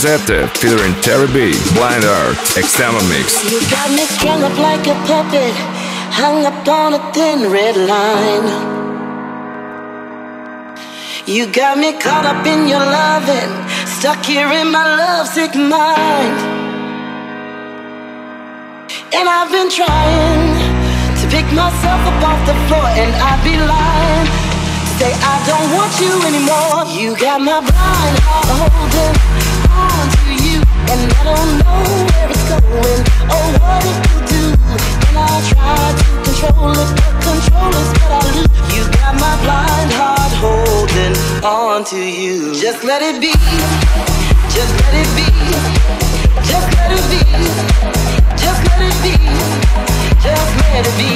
3. Numero 23. Cazzette featuring Terry B, Blind Heart, External Mix. You got me strung up like a puppet, hung up on a thin red line. You got me caught up in your loving, stuck here in my lovesick mind. And I've been trying to pick myself up off the floor, and I'd be lying say I don't want you anymore. You got my blind heart holding lose. You got my blind heart holdin' onto you. Just let it be, just let it be, just let it be, just let it be, just let it be,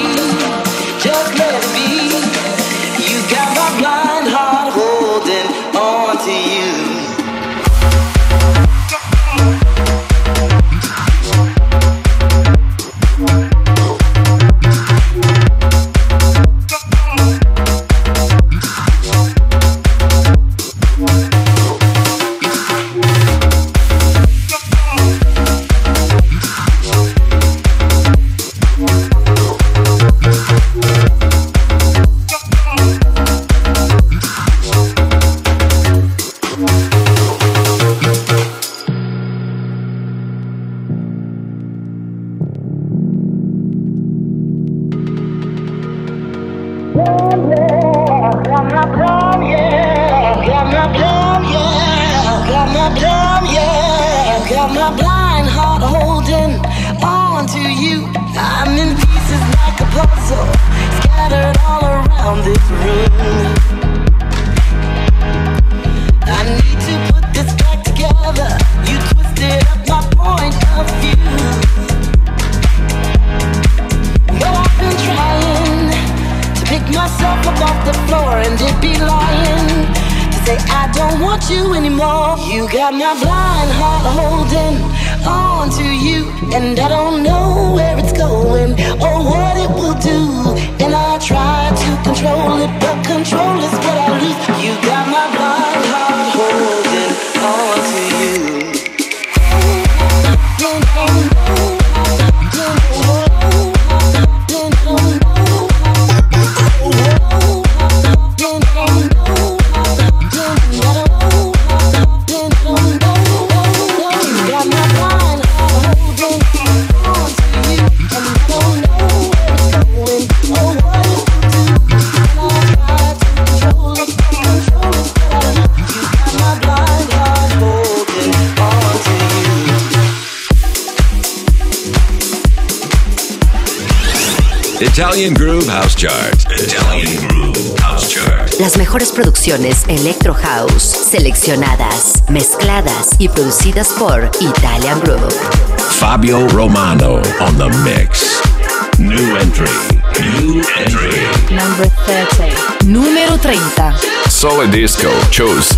just let it be. You got my blind heart holdin' onto you Italian Groove House Chart. Italian Groove House Chart. Las mejores producciones Electro House, seleccionadas, mezcladas y producidas por Italian Groove. Fabio Romano on the mix. New entry. New entry. Number 30. Numero 30. Solid Disco, Choose.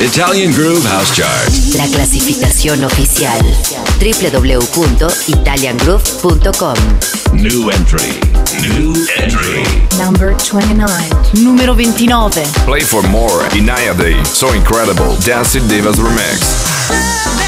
Italian Groove House Chart. La clasificación oficial. www.italiangroove.com. New entry. New entry. Number 29. Numero 29. Play for more. Inaya Day. So incredible. Dancing Divas Remix.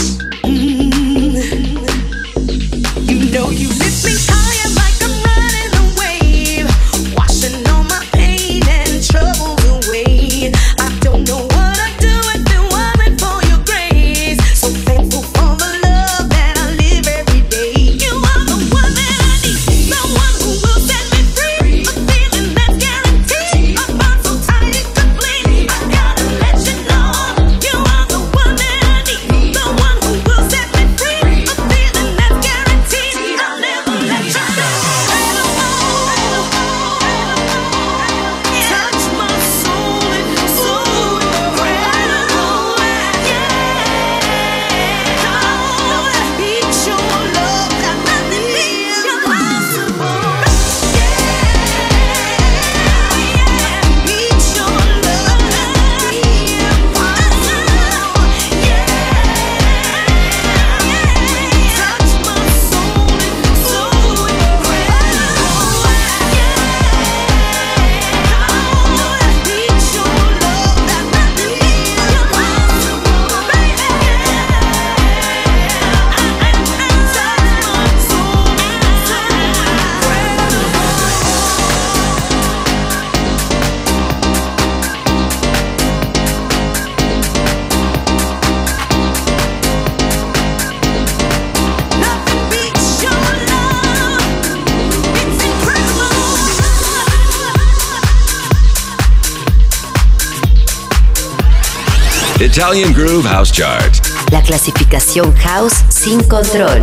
Italian Groove House Chart. La clasificación House sin control.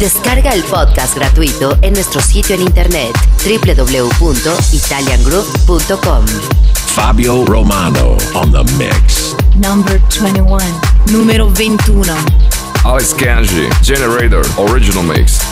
Descarga el podcast gratuito en nuestro sitio en internet www.italiangroove.com. Fabio Romano on the mix. Number 21. Número 21. Alex Kanji, Generator, Original Mix.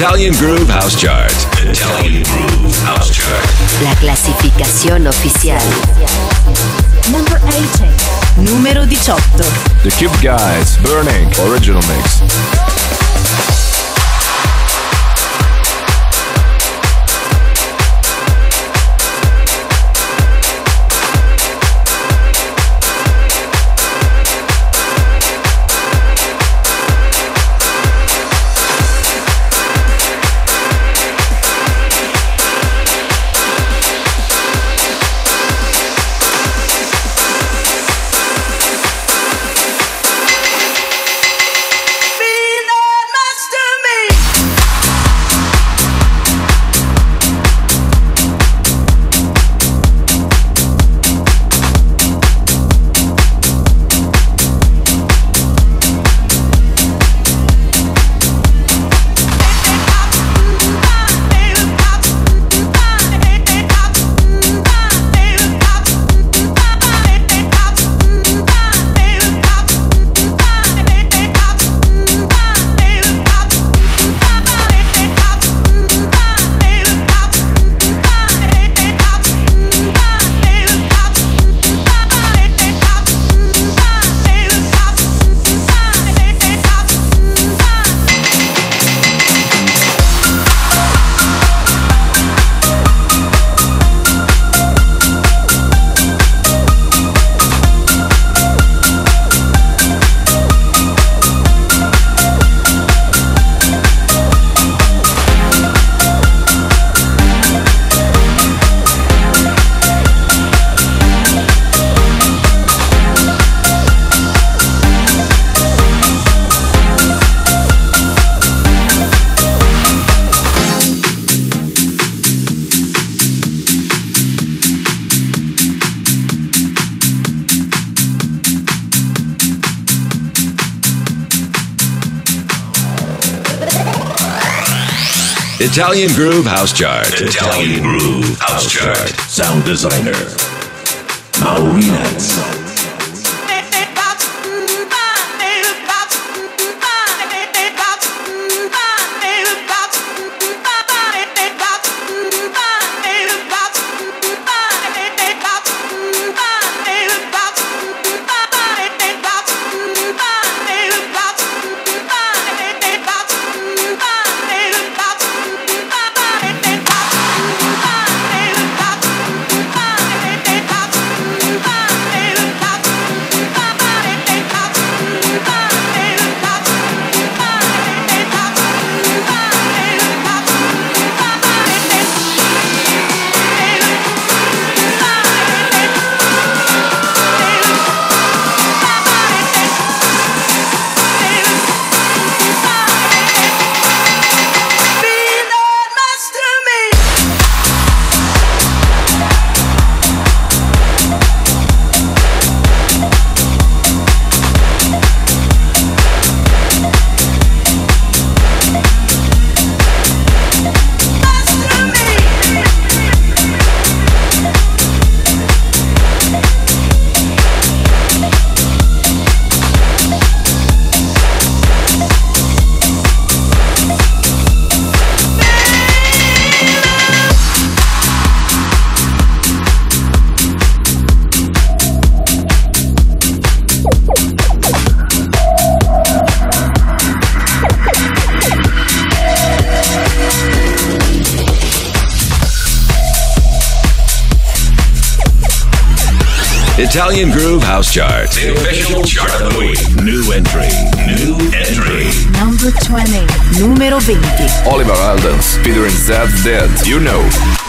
Italian Groove House Chart. Italian Groove House Chart. La clasificación oficial. Number 18. Numero 18. The Cube Guys, Burning, Original Mix. Italian Groove House Chart. Italian Groove House Chart. Sound designer, Maurinax. Italian Groove House Chart. The official chart of the week. New entry. New entry. Number 20. Numero 20. Oliver Heldens featuring Zeds Dead. You know.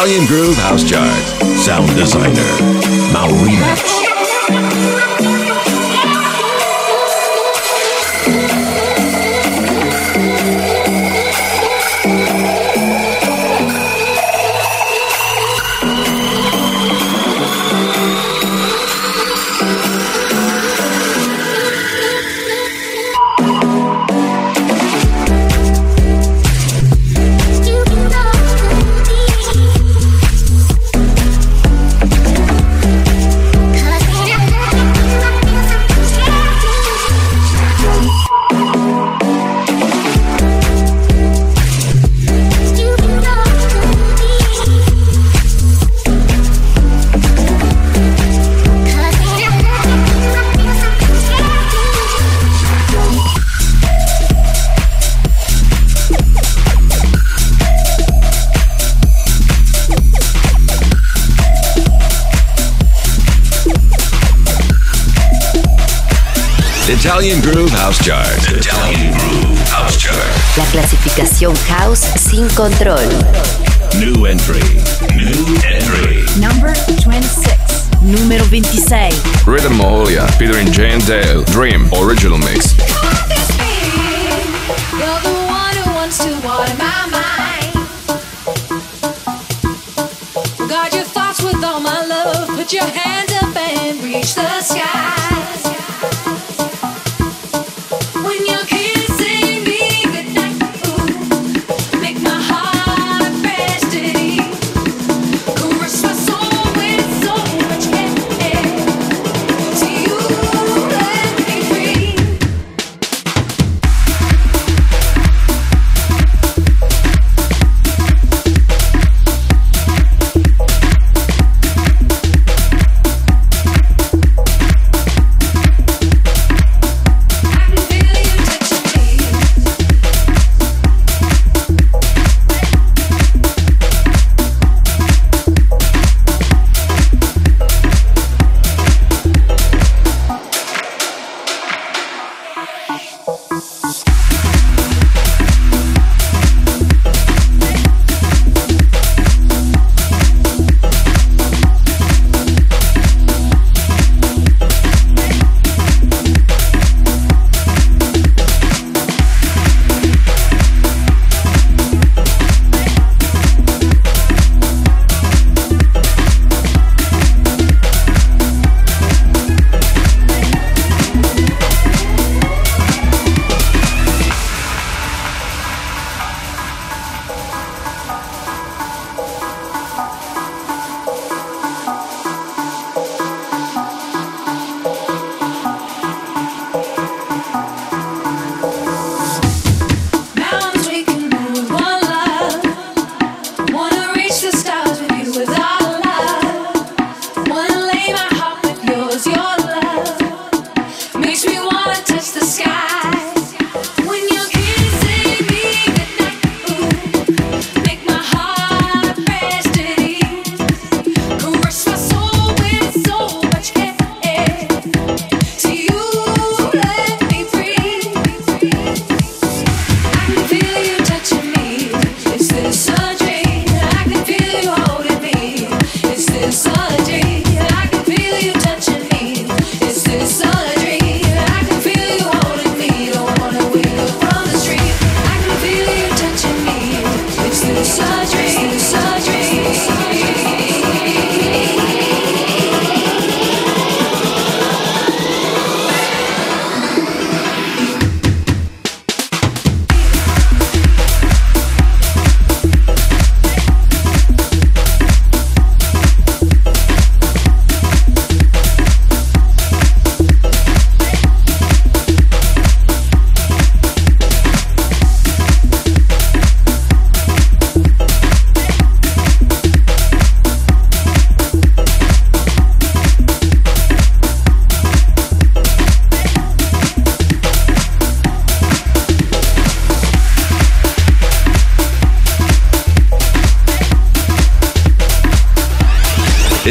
Italian Groove House Chart. Control. New entry. New entry. Number 26. Numero 26. Rhythm Moholia featuring Jane Dale. Dream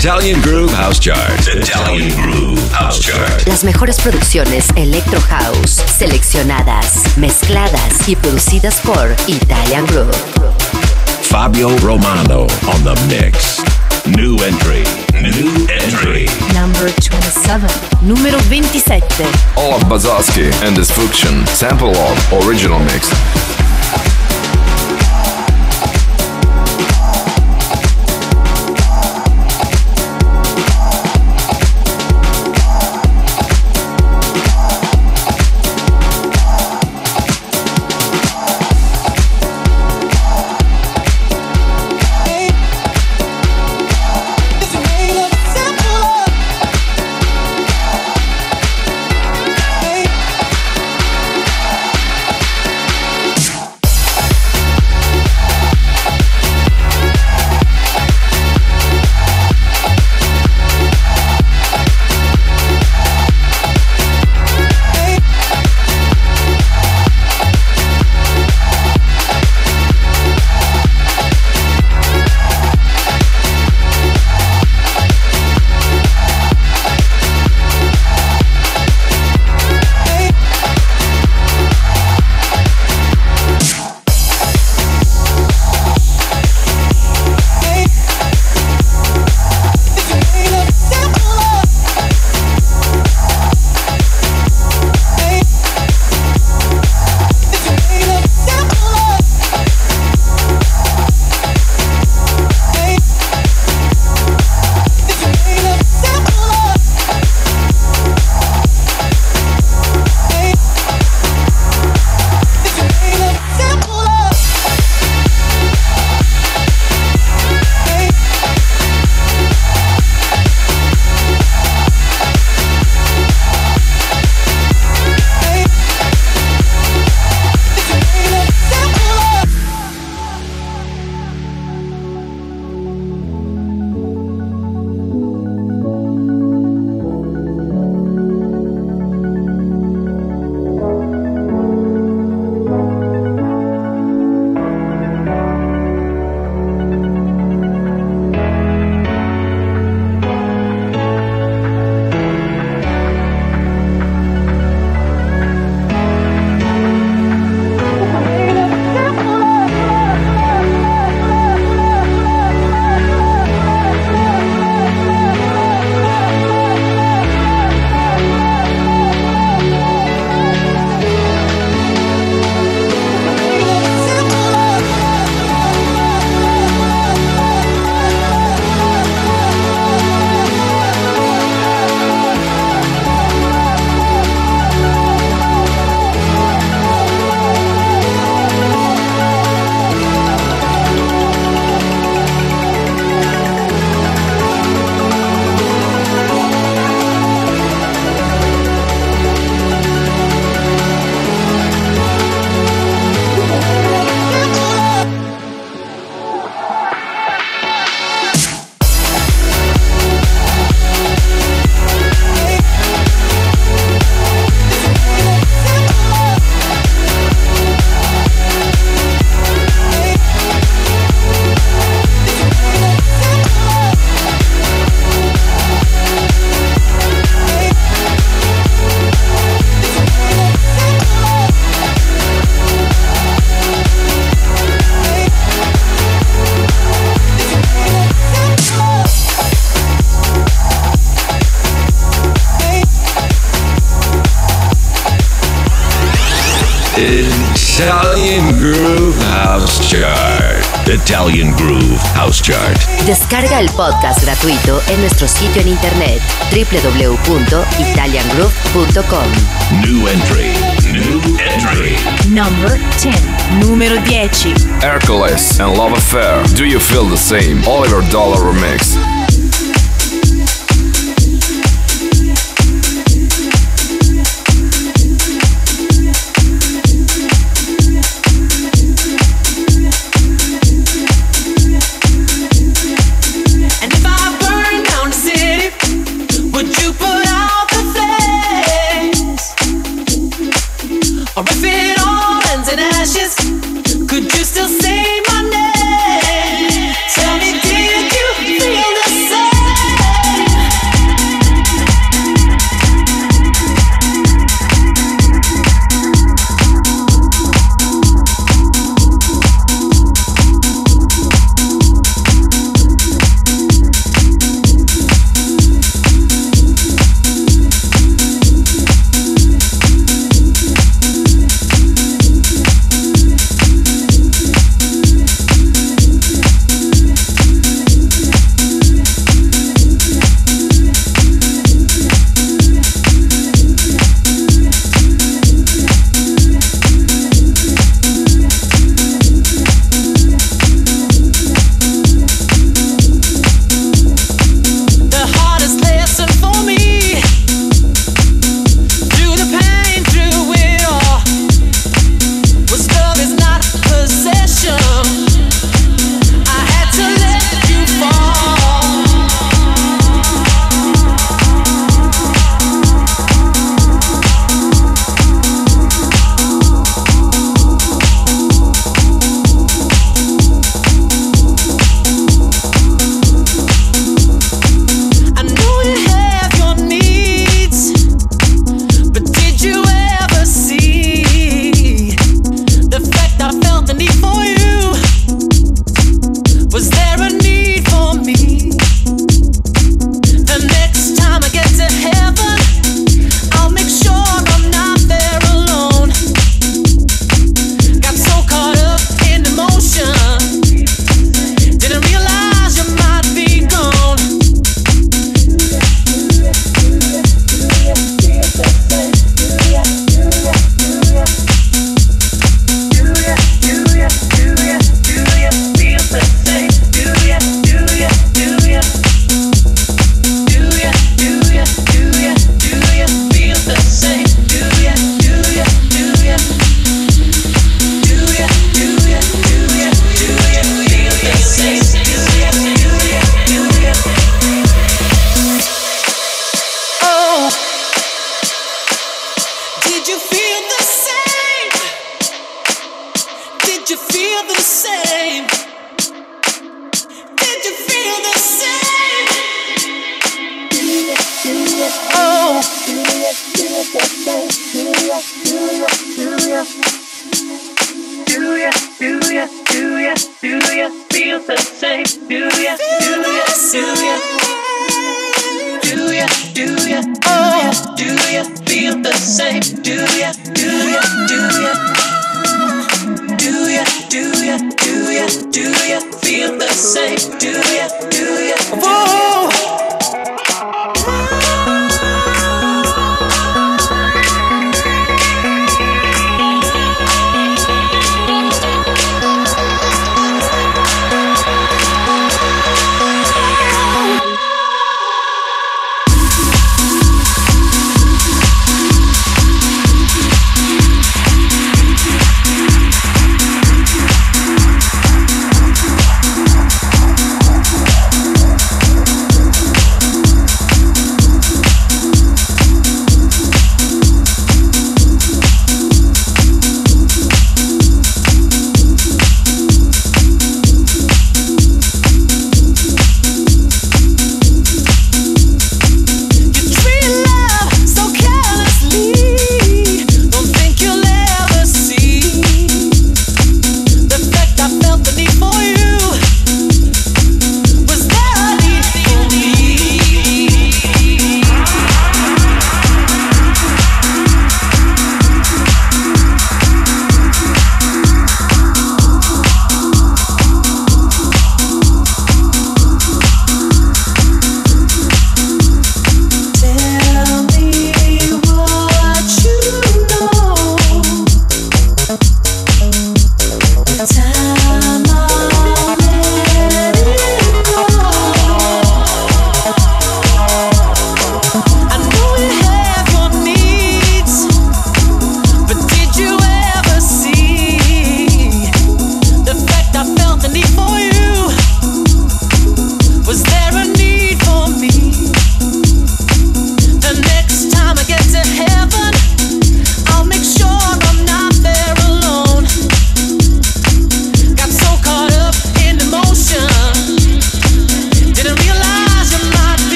Italian Groove House Chart. Italian Groove House Chart. Las mejores producciones Electro House, seleccionadas, mezcladas y producidas por Italian Groove. Fabio Romano on the mix. New entry. New entry. Number 27. Numero 27. Olav Basoski and his Function sample of original mix. en nuestro sitio en internet www.italiangroove.com. New entry. New entry. Number 10. número 10. Hercules and Love Affair. Do you feel the same? Oliver Dollar Remix.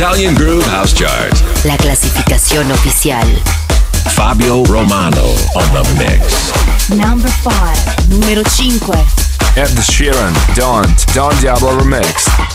Italian Groove House Chart. La clasificación oficial. Fabio Romano on the mix. Number 5. Numero 5. Ed Sheeran, Don't, Don Diablo Remix.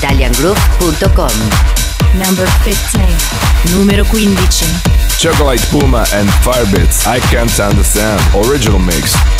italiangroove.com Number 15 Numero 15 Chocolate Puma and Firebits I Can't Understand Original Mix.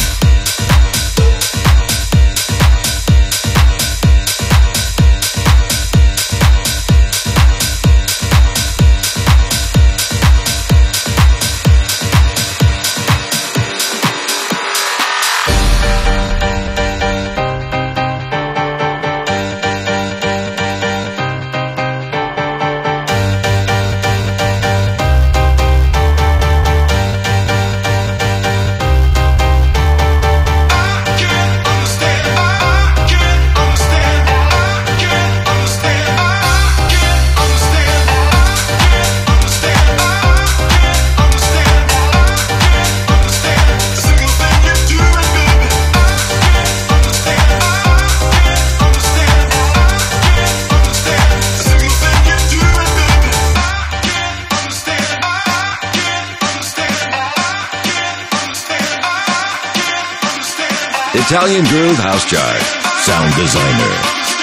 Italian Groove House Chart. Sound designer,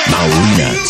Maurina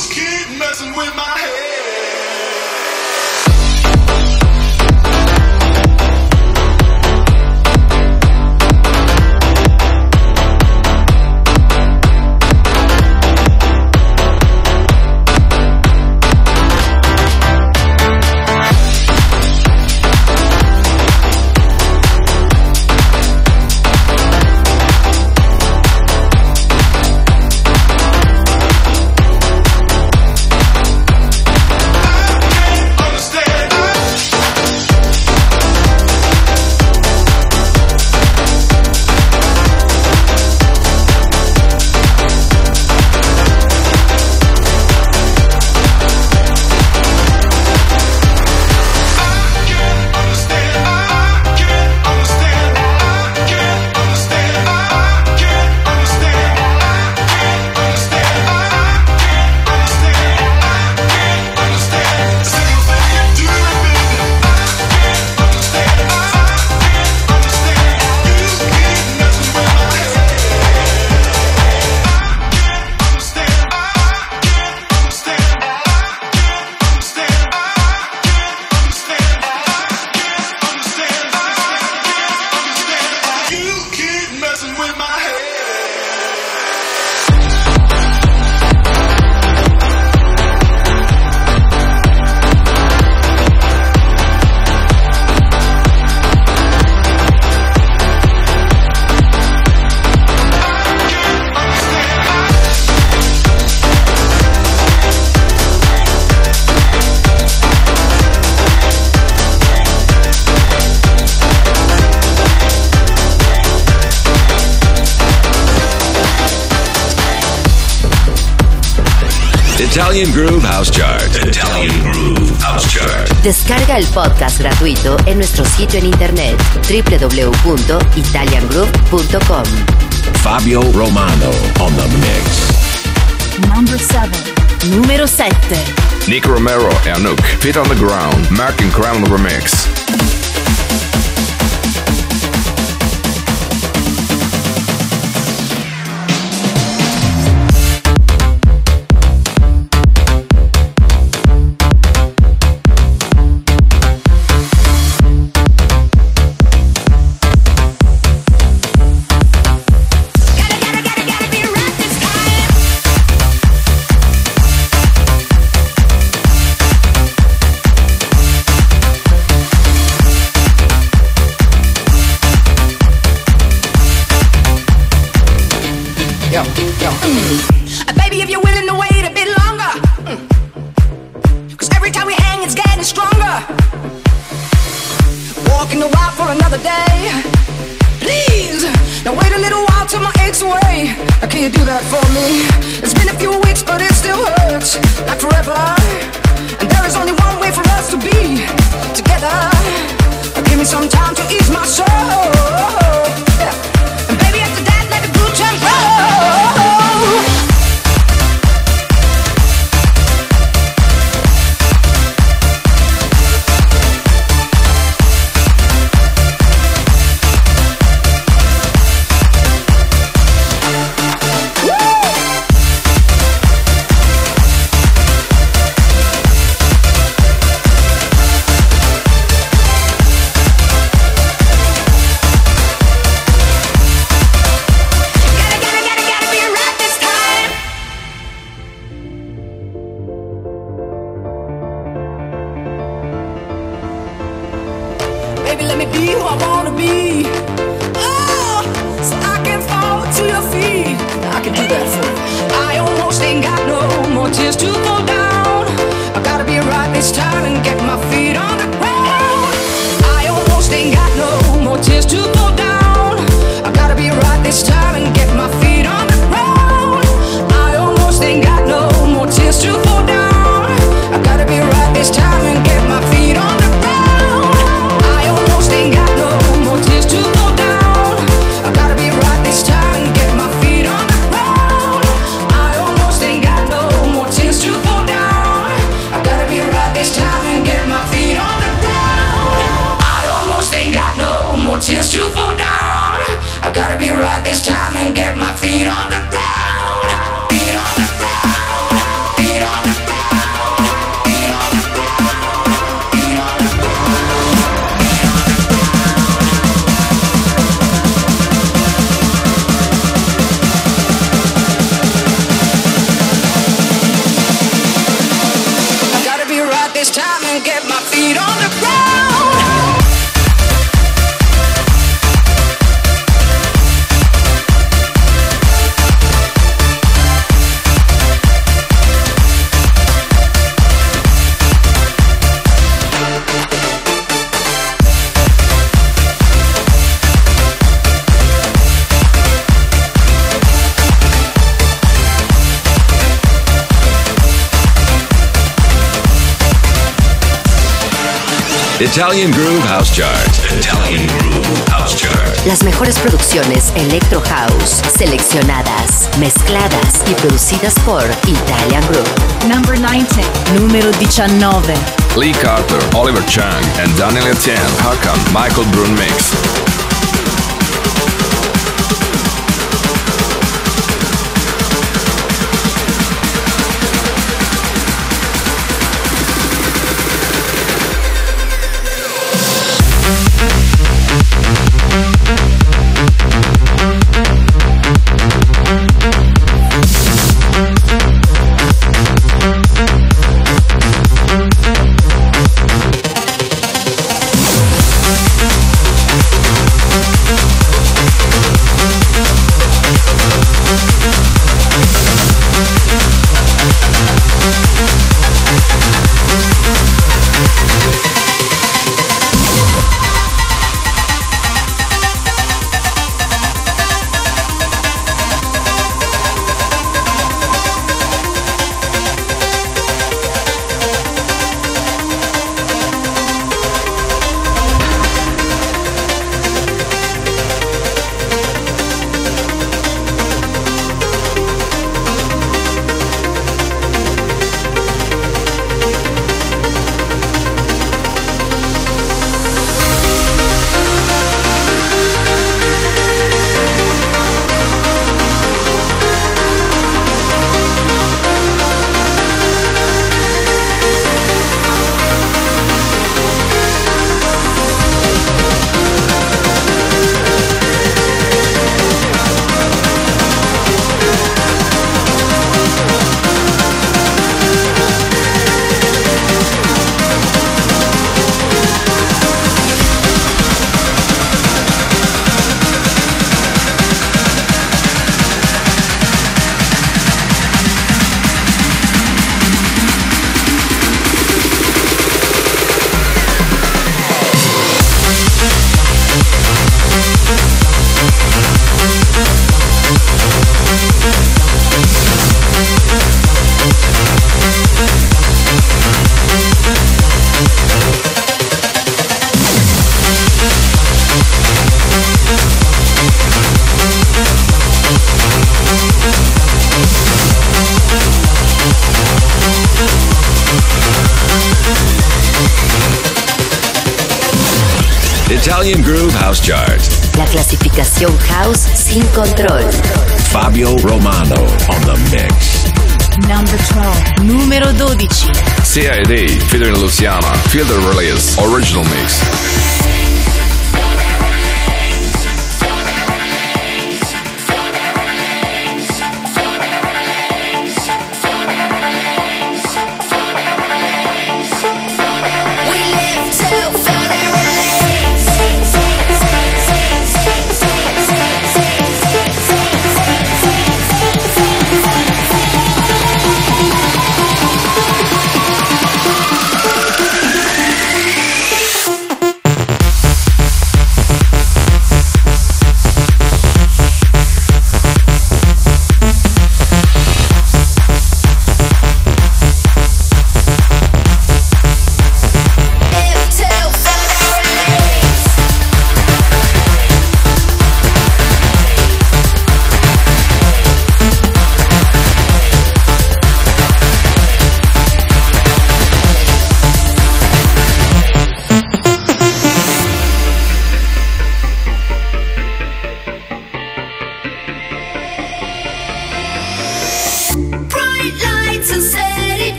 Italian Groove House Chart. Italian Groove House Chart. Descarga el podcast gratuito en nuestro sitio en internet www.italiangroove.com. Fabio Romano on the mix. Number 7. Numero 7. Nick Romero e Anouk. Fit on the ground. Mark and Crown Remix. Italian Groove House Chart. Italian Groove House Chart. Las mejores producciones Electro House, seleccionadas, mezcladas y producidas por Italian Groove. Number 19. Número 19. Lee Carter, Oliver Chang, and Daniel Etienne. Hakan, Michael Brun Mix. Italian Groove House Chart. La clasificación house sin control. Fabio Romano on the mix. Number 12. Numero 12. CID, Fidel Luciana, Fielder Release, Original Mix.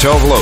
Tove Lo.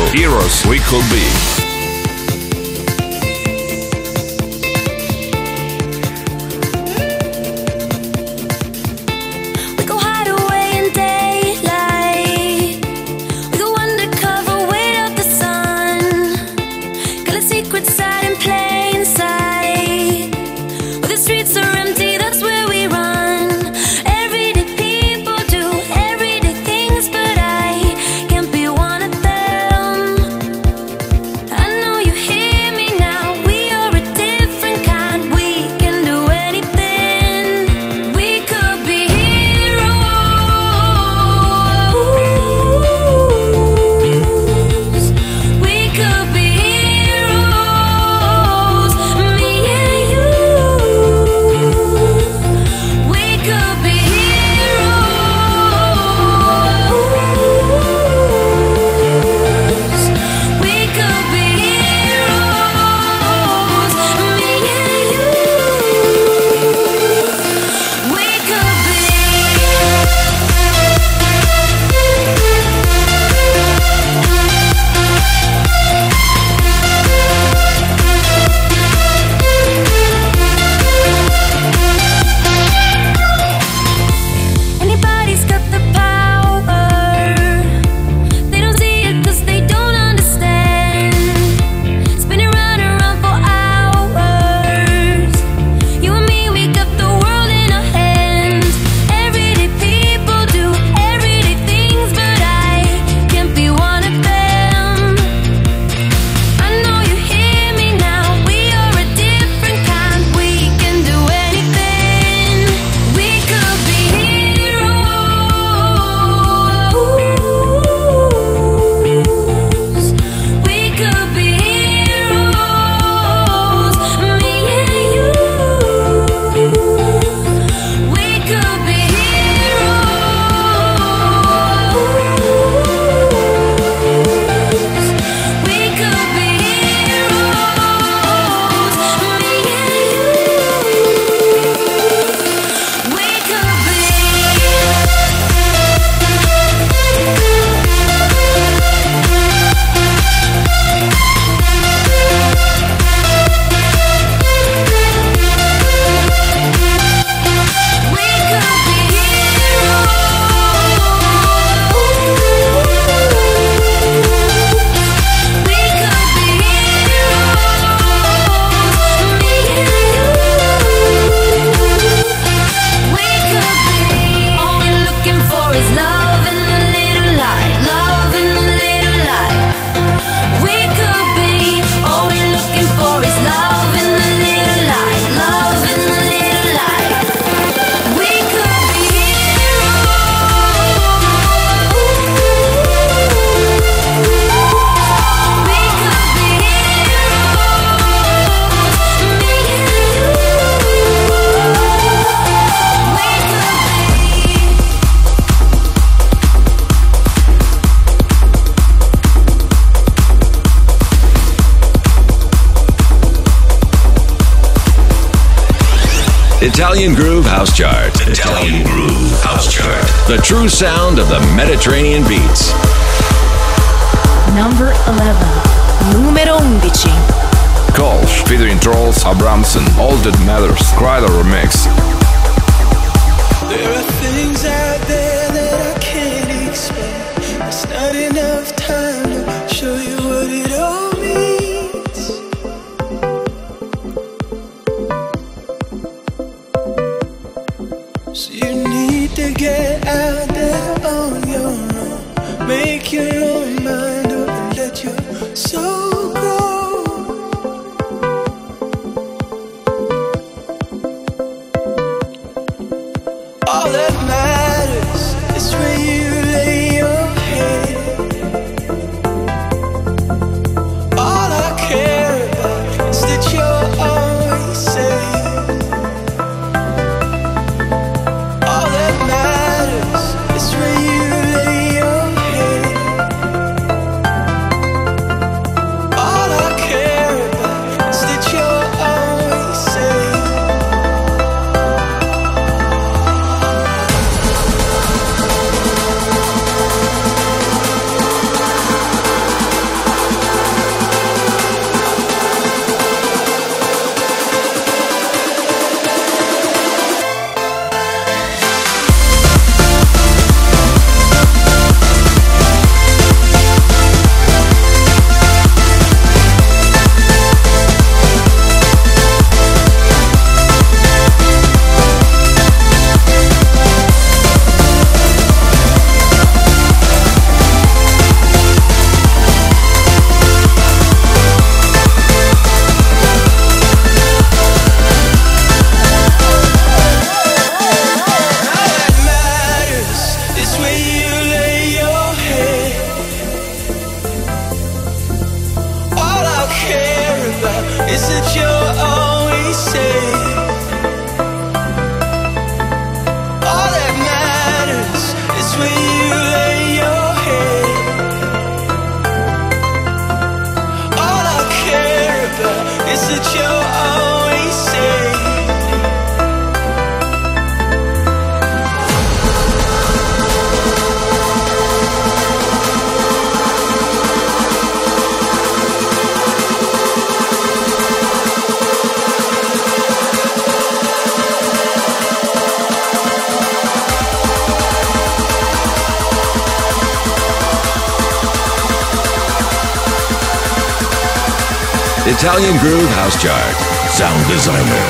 House Chart. Sound Designer.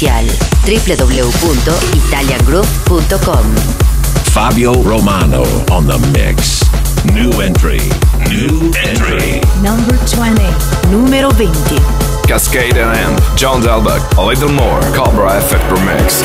oficial www.italiangroup.com. Fabio Romano on the mix. New entry. New entry. Number 20. Numero 20. Cascade and Amp, John Delbuck, A Little More, Cobra Effect Remix.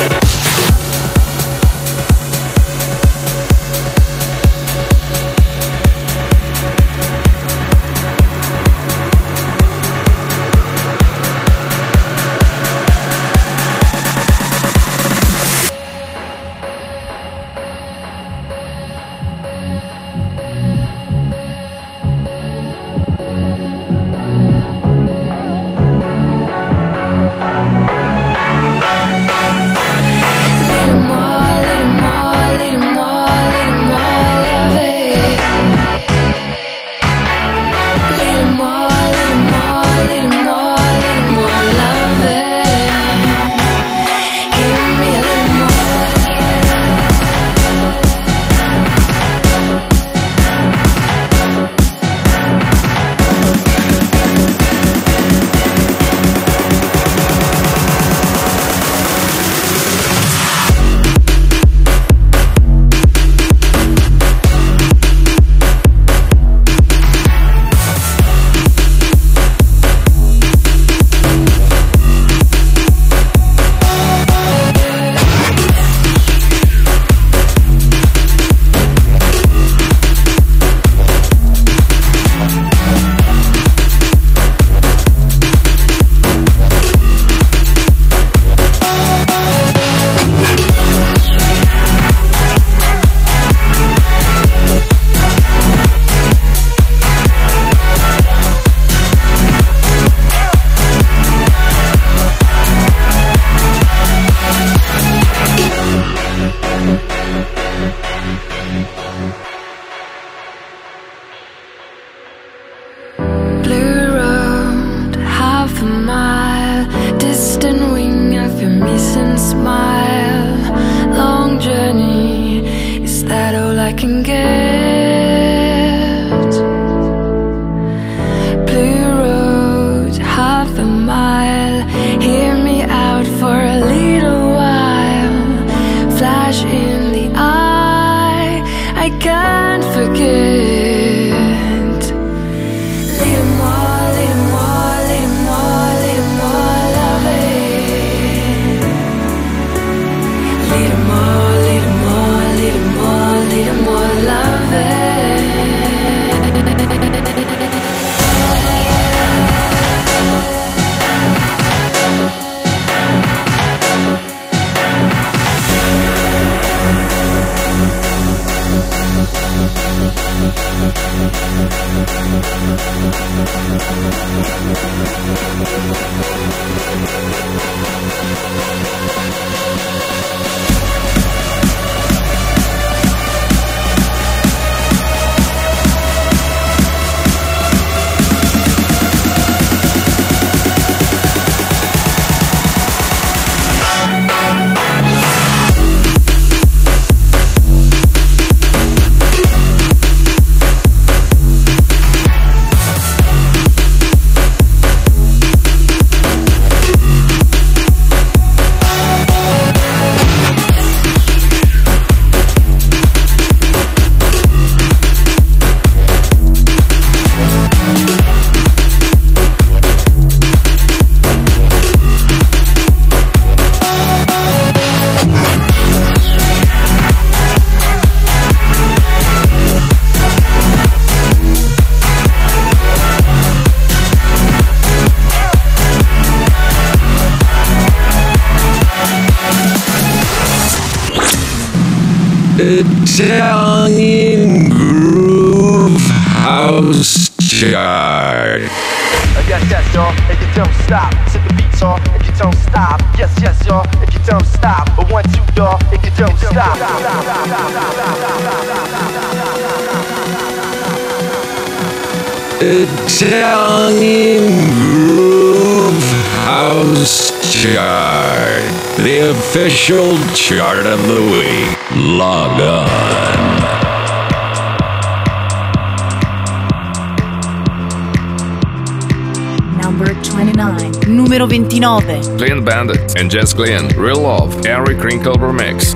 Italian Groove House Chart. Uh, yes, yes, y'all. If you don't stop, to the beats, y'all. If you don't stop, yes, yes, y'all. If you don't stop, a one, two, y'all. If you don't stop. Italian Groove House Chart. The official chart of the week. Log on. Number 29. Numero 29. Clean Bandit and Jess Glynne. Real Love. Eric Crinkle Remix.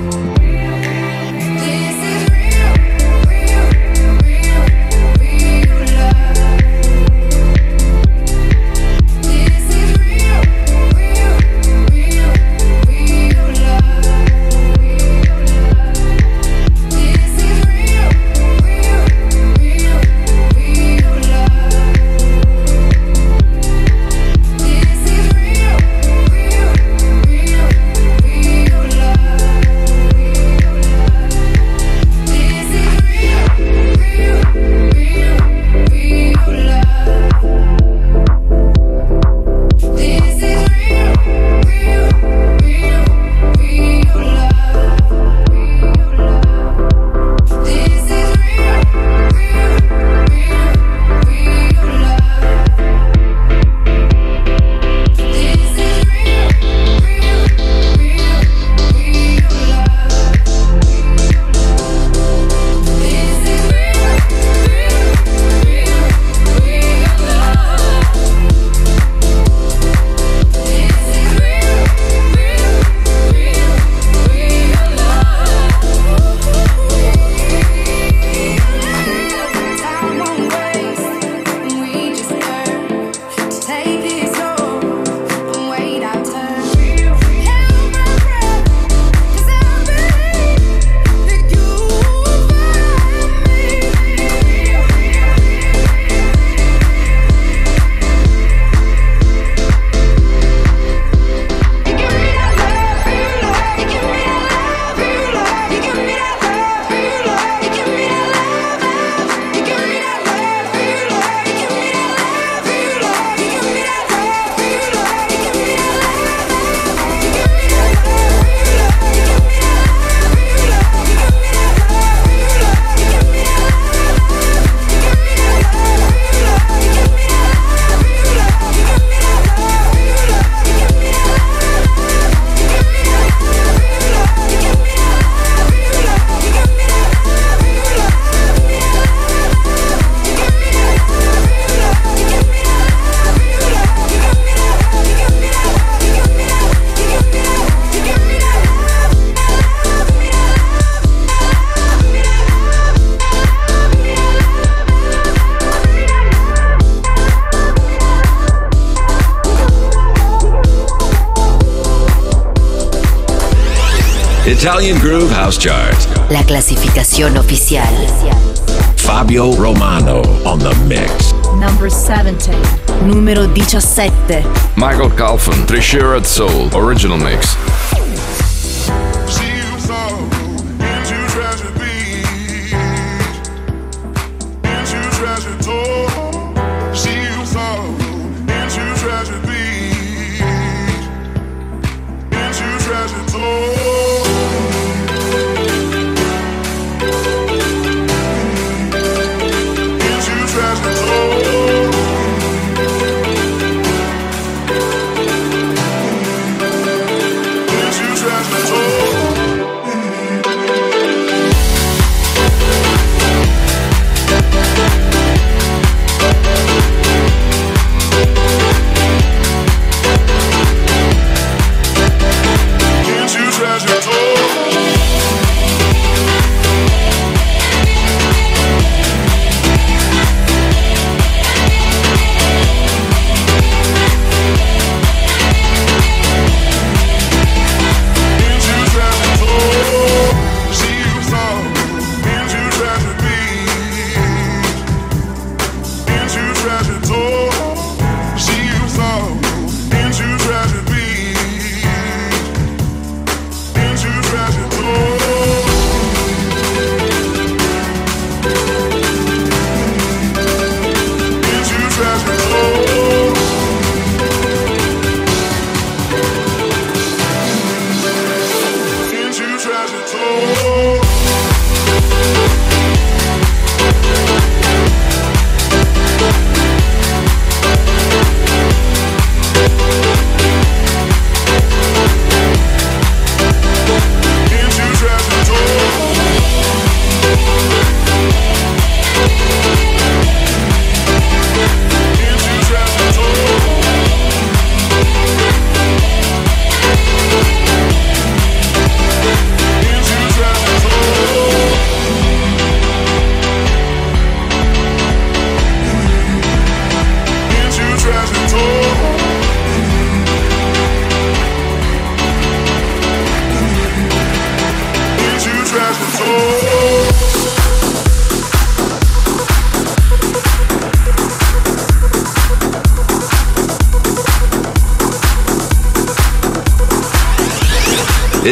Italian Groove House Chart. La clasificación oficial. Fabio Romano on the mix. Number 17. Numero 17. Michael Calfan. Treasured Soul. Original Mix.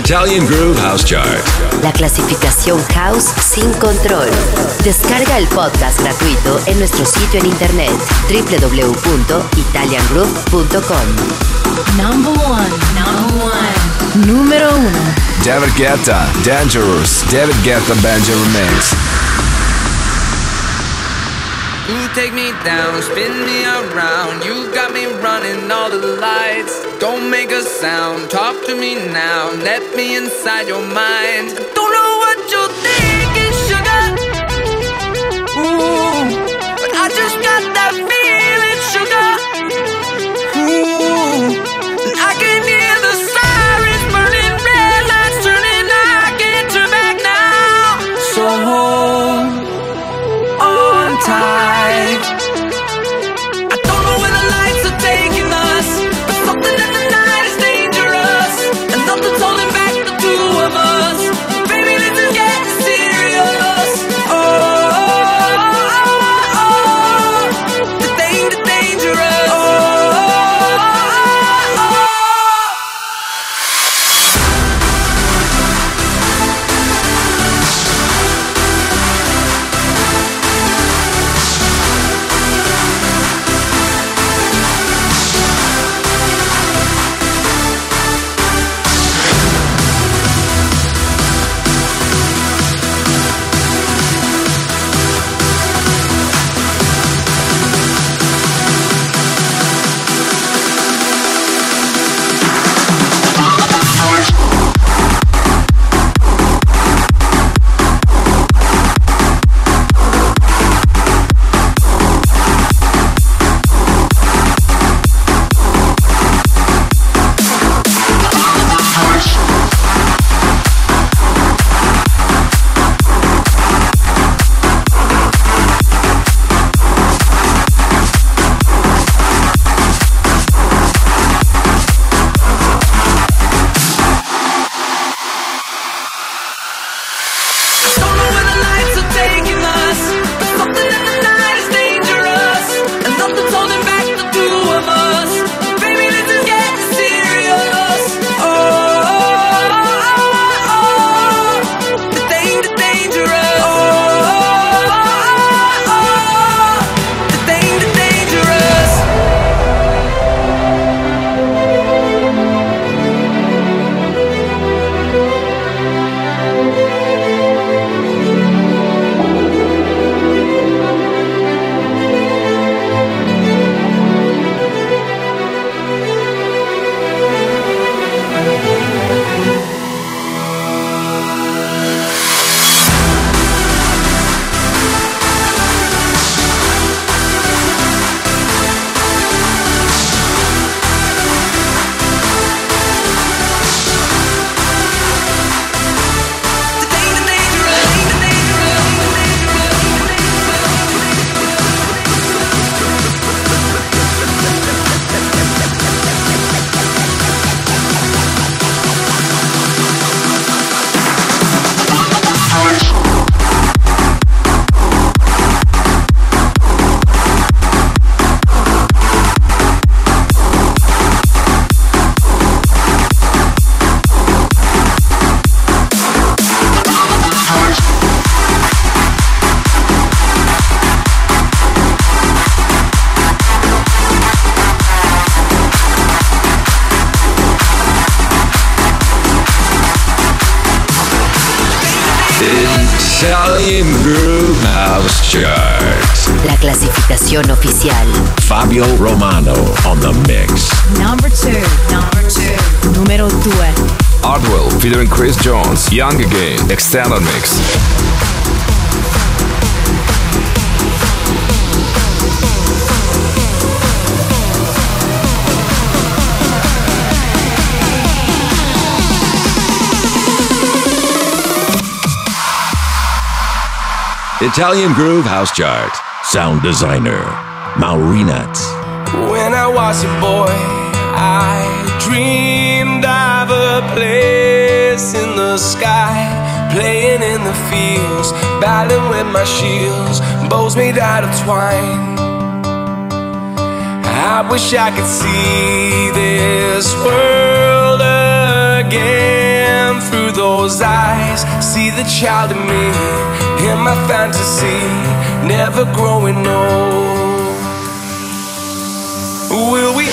Italian Groove House Chart. La clasificación house sin control. Descarga el podcast gratuito en nuestro sitio en internet www.italiangroove.com. Number one. Number one. Numero uno. David Guetta, Dangerous. David Guetta Benjamin Mix. You take me down, spin me around. You got me running all the lights. Don't make a sound, talk to me now. Let me inside your mind. Don't know what you're thinking, Italian Groove House Chart. La clasificación oficial. Fabio Romano on the mix. Number two. Number two. Numero due. Hardwell featuring Chris Jones. Young Again. Extended Mix. Italian Groove House Chart. Sound designer, Maurinat. When I was a boy, I dreamed of a place in the sky, playing in the fields, battling with my shields, bows made out of twine. I wish I could see this world again. through those eyes. See the child in me, in my fantasy, never growing old. Will we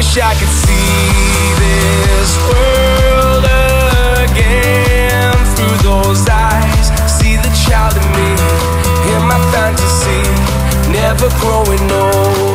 wish I could see this world again through those eyes. See the child in me, in my fantasy, never growing old.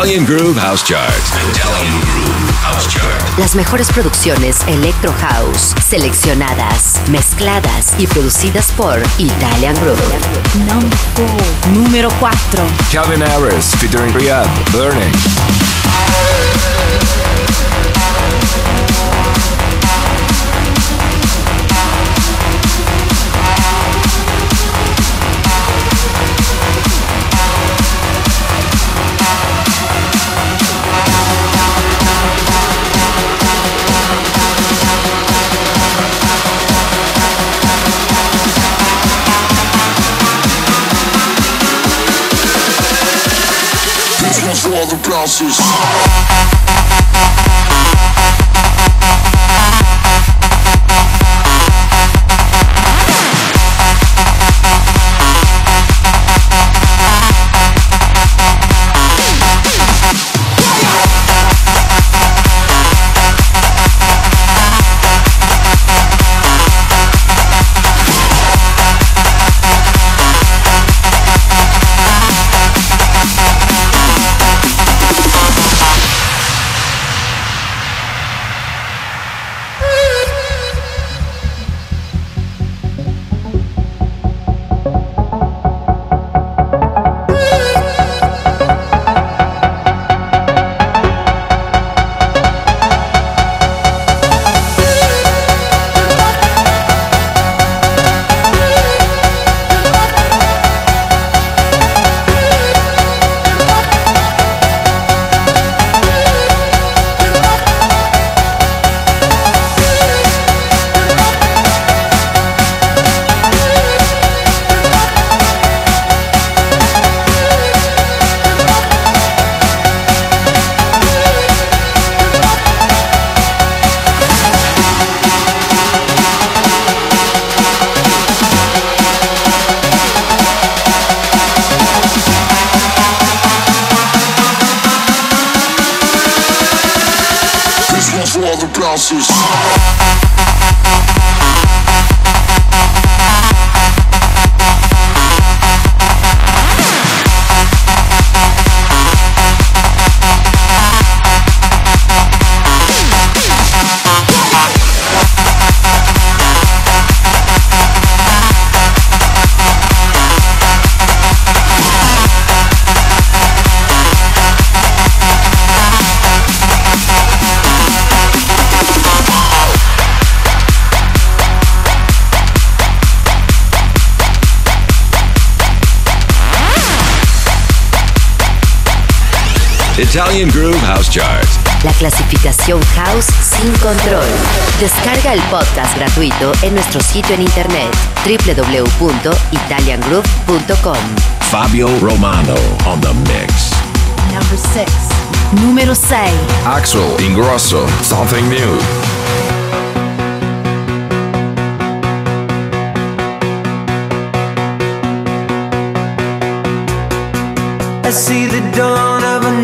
Italian Groove House Chart. Italian Groove House Chart. Las mejores producciones Electro House, seleccionadas, mezcladas y producidas por Italian Groove. Number four. Número 4. Calvin Harris featuring Riyadh, Burning. The Italian Groove House Chart. La clasificación House sin control. Descarga el podcast gratuito en nuestro sitio en internet www.italiangroove.com. Fabio Romano on the mix. Number six. Número 6. Axel Ingrosso, Something New. I see the dawn of a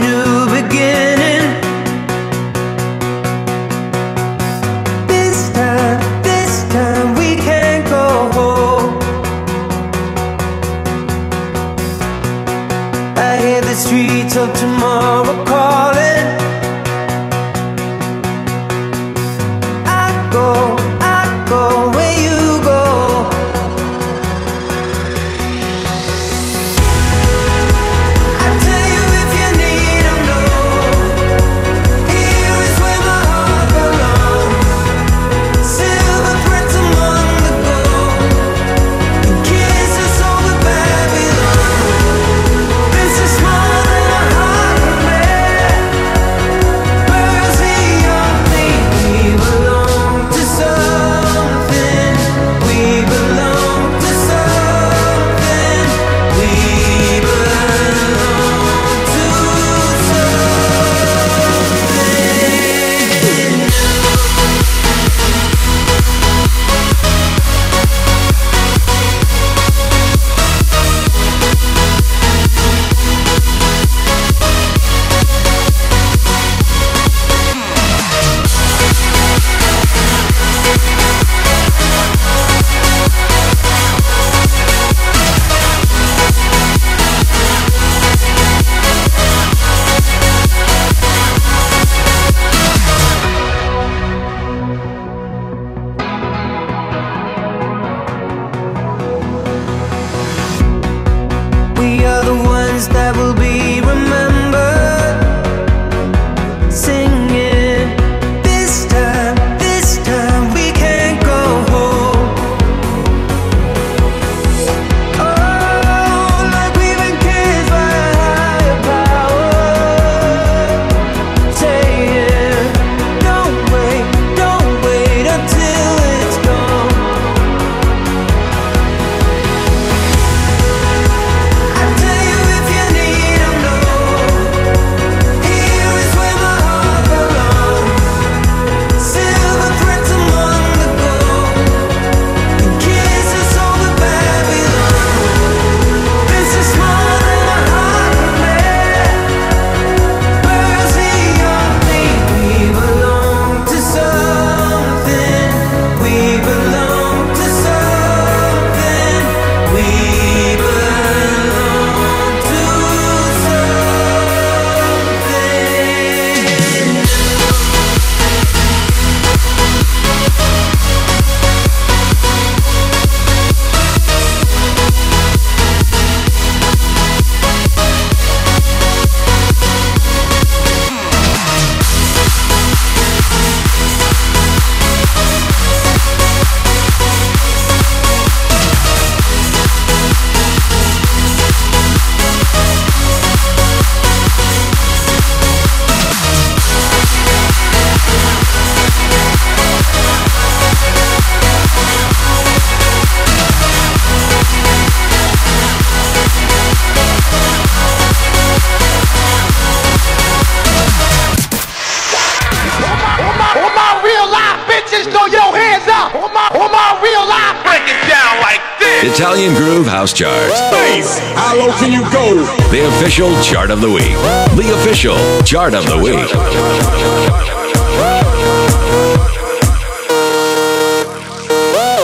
House Chart. Space! How low can you go? The official chart of the week. The official chart of the week.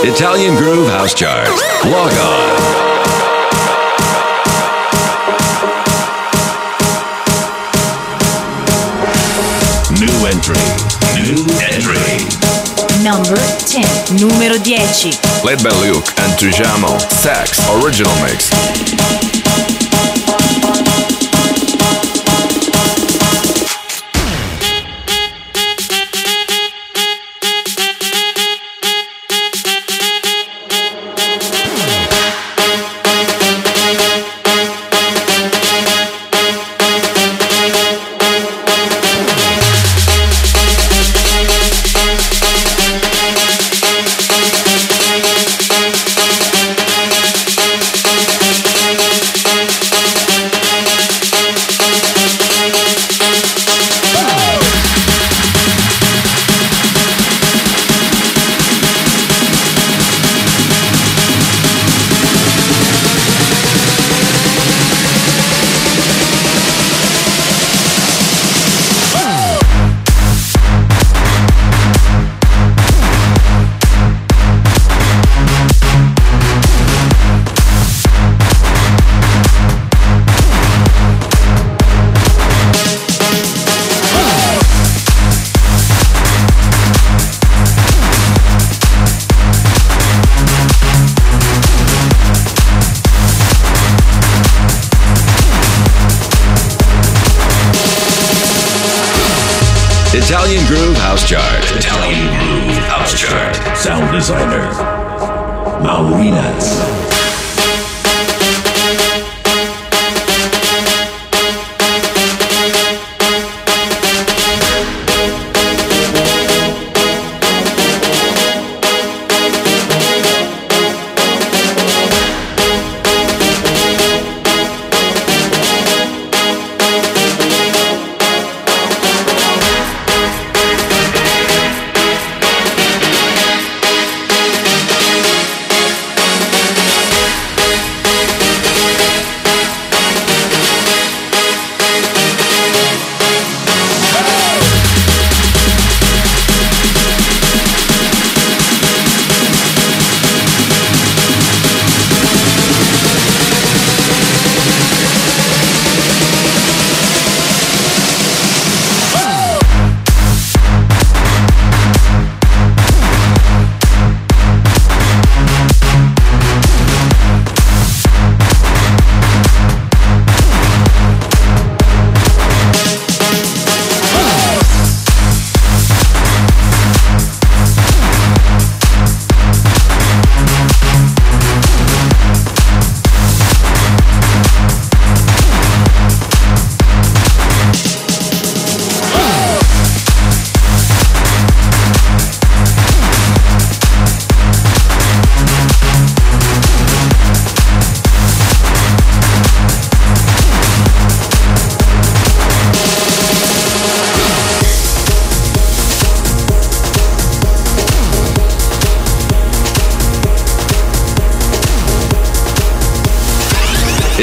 Italian Groove House Chart. Log on. New entry. New entry. Number 10. Numero 10. Laidback Luke and Tujamo. Sax Original Mix.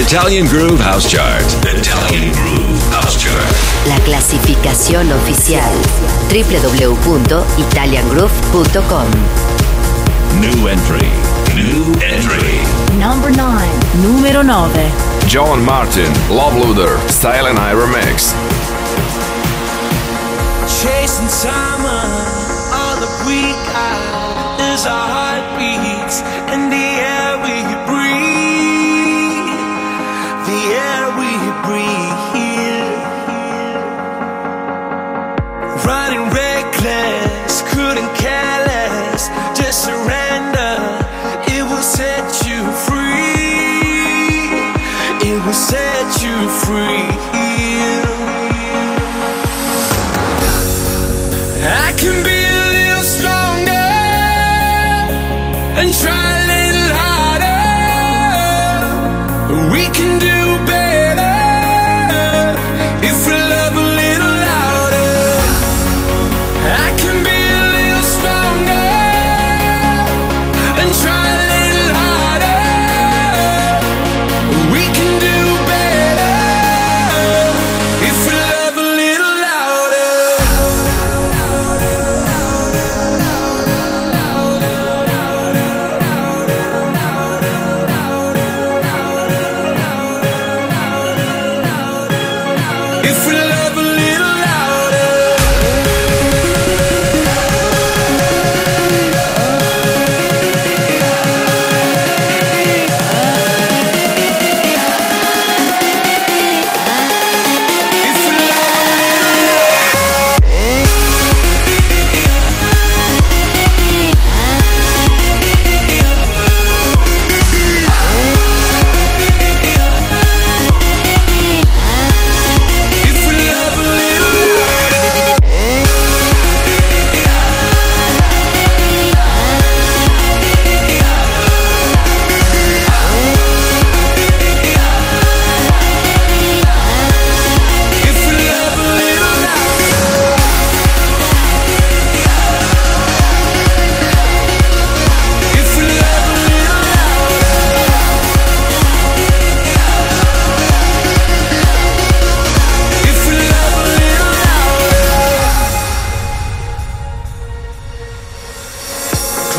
Italian Groove House Chart. Italian Groove House Chart. La clasificación oficial www.italiangroove.com New entry. New entry. Number 9. Numero 9. John Martin, Love Looter, Style and I Remix. Chasing summer, all that we got is our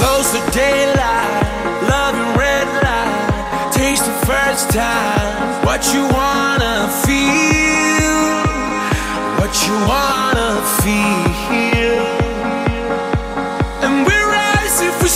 Close the daylight, love and red light. Taste the first time what you wanna feel, what you wanna feel. And we rise if we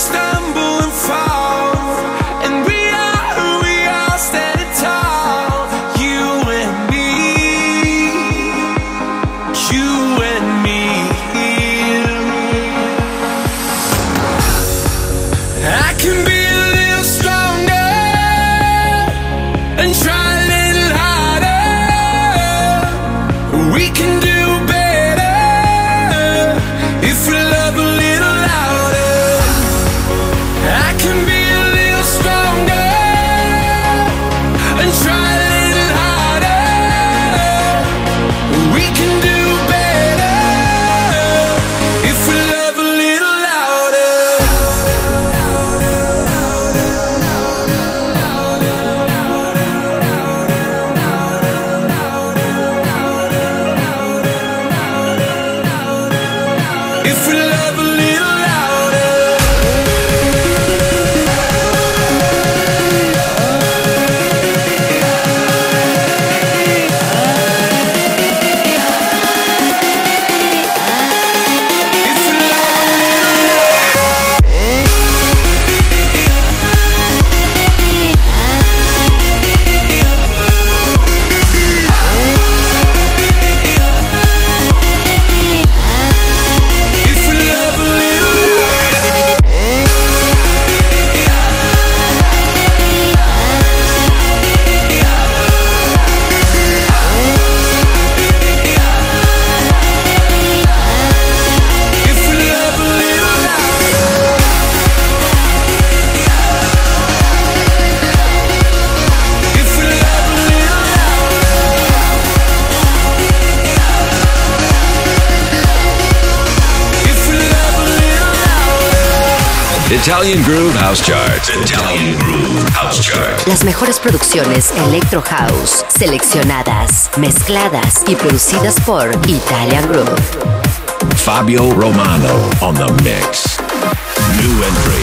Italian Groove House Chart. Italian Groove House Chart. Las mejores producciones Electro House, seleccionadas, mezcladas y producidas por Italian Groove. Fabio Romano on the mix. New entry.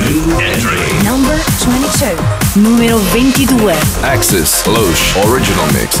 New entry. Number 22. Numero 22. Axis Loche Original Mix.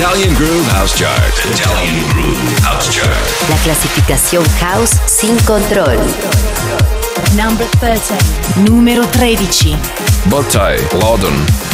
Italian Groove House Chart. Italian Groove House Chart. La clasificación house sin control. Number 13. Numero 13. Bottai, Lodon.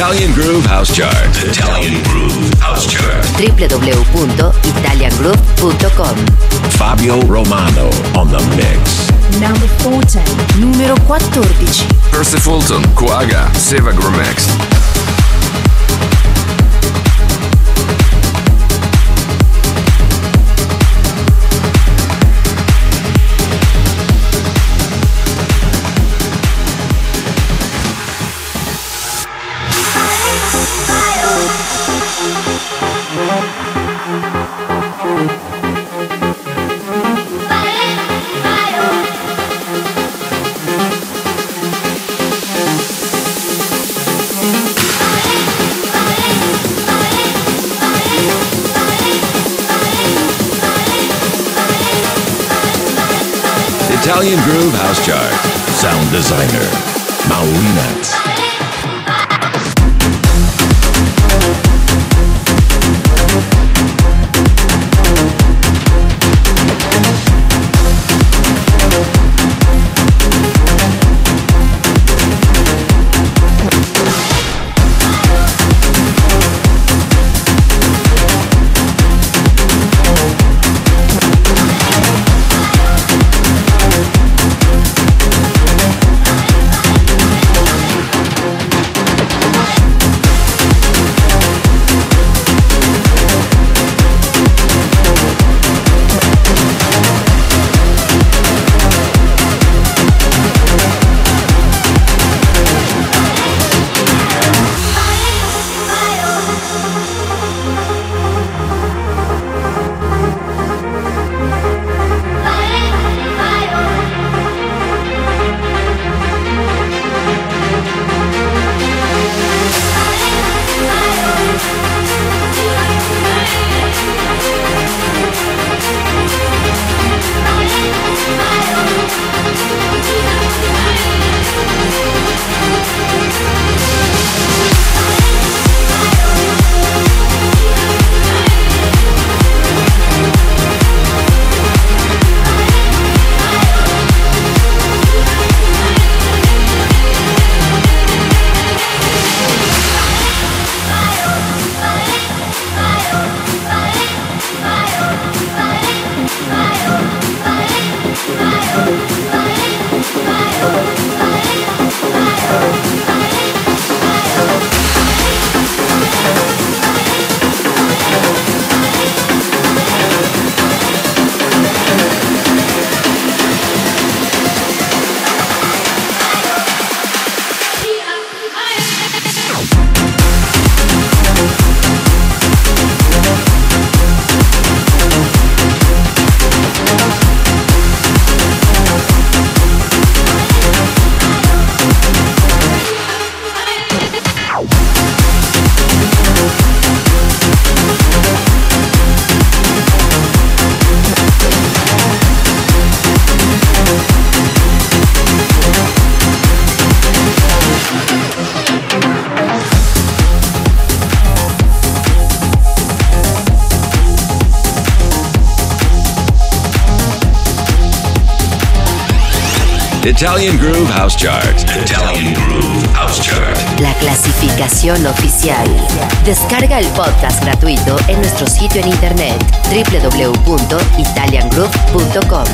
Italian Groove House Chart. Italian Groove House Chart. www.italiangroove.com Fabio Romano on the mix. Number 14. Numero 14. Percy Fulton, Quagga, Seva Italian Groove House Chart. Sound designer, Maurinat. Italian Groove House Chart. Italian Groove House Chart. La clasificación oficial. Descarga el podcast gratuito en nuestro sitio en internet www.italiangroove.com.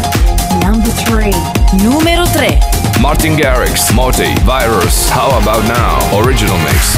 Number 3. Número 3. Martin Garrix, Morty, Virus, How About Now, Original Mix.